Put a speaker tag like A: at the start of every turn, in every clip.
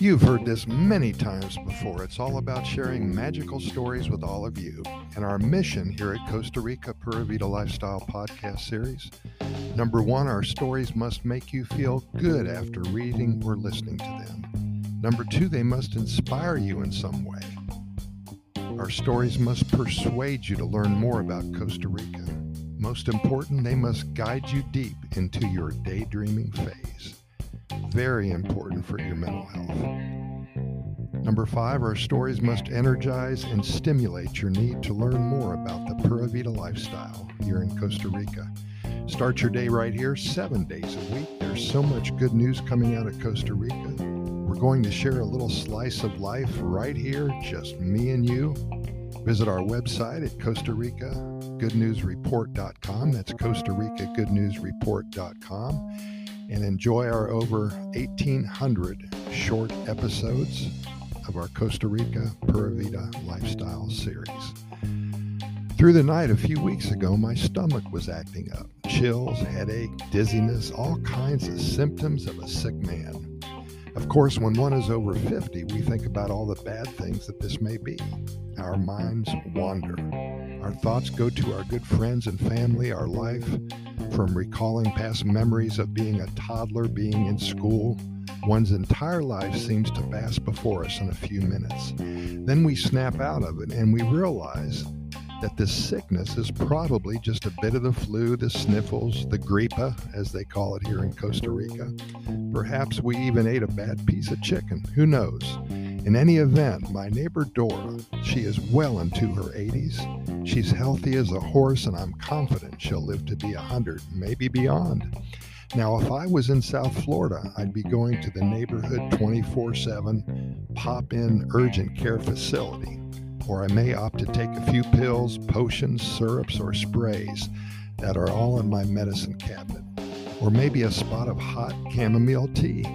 A: You've heard this many times before. It's all about sharing magical stories with all of you. And our mission here at Costa Rica Pura Vida Lifestyle podcast series number one, our stories must make you feel good after reading or listening to them. Number two, they must inspire you in some way. Our stories must persuade you to learn more about Costa Rica. Most important, they must guide you deep into your daydreaming phase very important for your mental health. Number five, our stories must energize and stimulate your need to learn more about the Pura Vida lifestyle here in Costa Rica. Start your day right here, seven days a week. There's so much good news coming out of Costa Rica. We're going to share a little slice of life right here, just me and you. Visit our website at Costa Rica Good goodnewsreport.com. That's Costa Rica Good goodnewsreport.com and enjoy our over 1,800 short episodes of our Costa Rica Pura Vida lifestyle series. Through the night a few weeks ago, my stomach was acting up chills, headache, dizziness, all kinds of symptoms of a sick man. Of course, when one is over 50, we think about all the bad things that this may be. Our minds wander. Our thoughts go to our good friends and family, our life, from recalling past memories of being a toddler, being in school. One's entire life seems to pass before us in a few minutes. Then we snap out of it and we realize that this sickness is probably just a bit of the flu, the sniffles, the gripa, as they call it here in Costa Rica. Perhaps we even ate a bad piece of chicken. Who knows? In any event, my neighbor Dora, she is well into her 80s. She's healthy as a horse, and I'm confident she'll live to be 100, maybe beyond. Now, if I was in South Florida, I'd be going to the neighborhood 24 7 pop in urgent care facility, or I may opt to take a few pills, potions, syrups, or sprays that are all in my medicine cabinet, or maybe a spot of hot chamomile tea.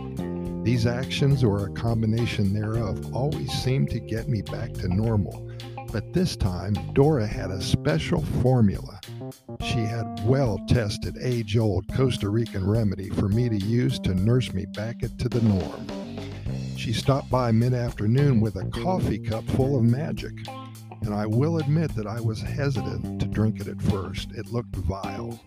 A: These actions, or a combination thereof, always seem to get me back to normal. But this time, Dora had a special formula. She had well tested, age old Costa Rican remedy for me to use to nurse me back to the norm. She stopped by mid afternoon with a coffee cup full of magic, and I will admit that I was hesitant to drink it at first. It looked vile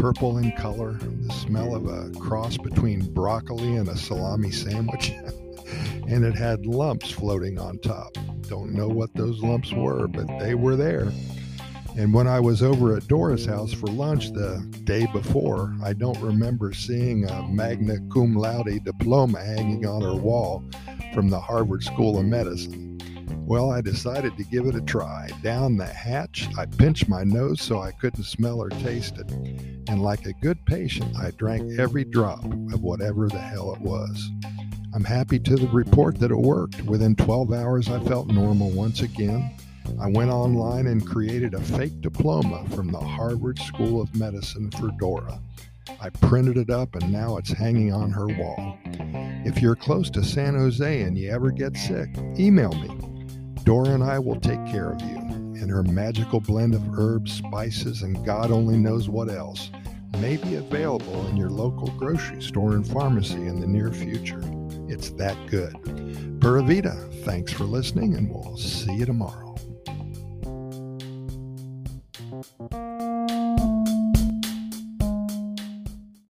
A: purple in color, the smell of a cross between broccoli and a salami sandwich, and it had lumps floating on top. Don't know what those lumps were, but they were there. And when I was over at Dora's house for lunch the day before, I don't remember seeing a magna cum laude diploma hanging on her wall from the Harvard School of Medicine. Well, I decided to give it a try. Down the hatch, I pinched my nose so I couldn't smell or taste it. And like a good patient, I drank every drop of whatever the hell it was. I'm happy to report that it worked. Within 12 hours, I felt normal once again. I went online and created a fake diploma from the Harvard School of Medicine for Dora. I printed it up and now it's hanging on her wall. If you're close to San Jose and you ever get sick, email me Dora and I will take care of you, and her magical blend of herbs, spices, and God only knows what else may be available in your local grocery store and pharmacy in the near future. It's that good. Pura thanks for listening, and we'll see you tomorrow.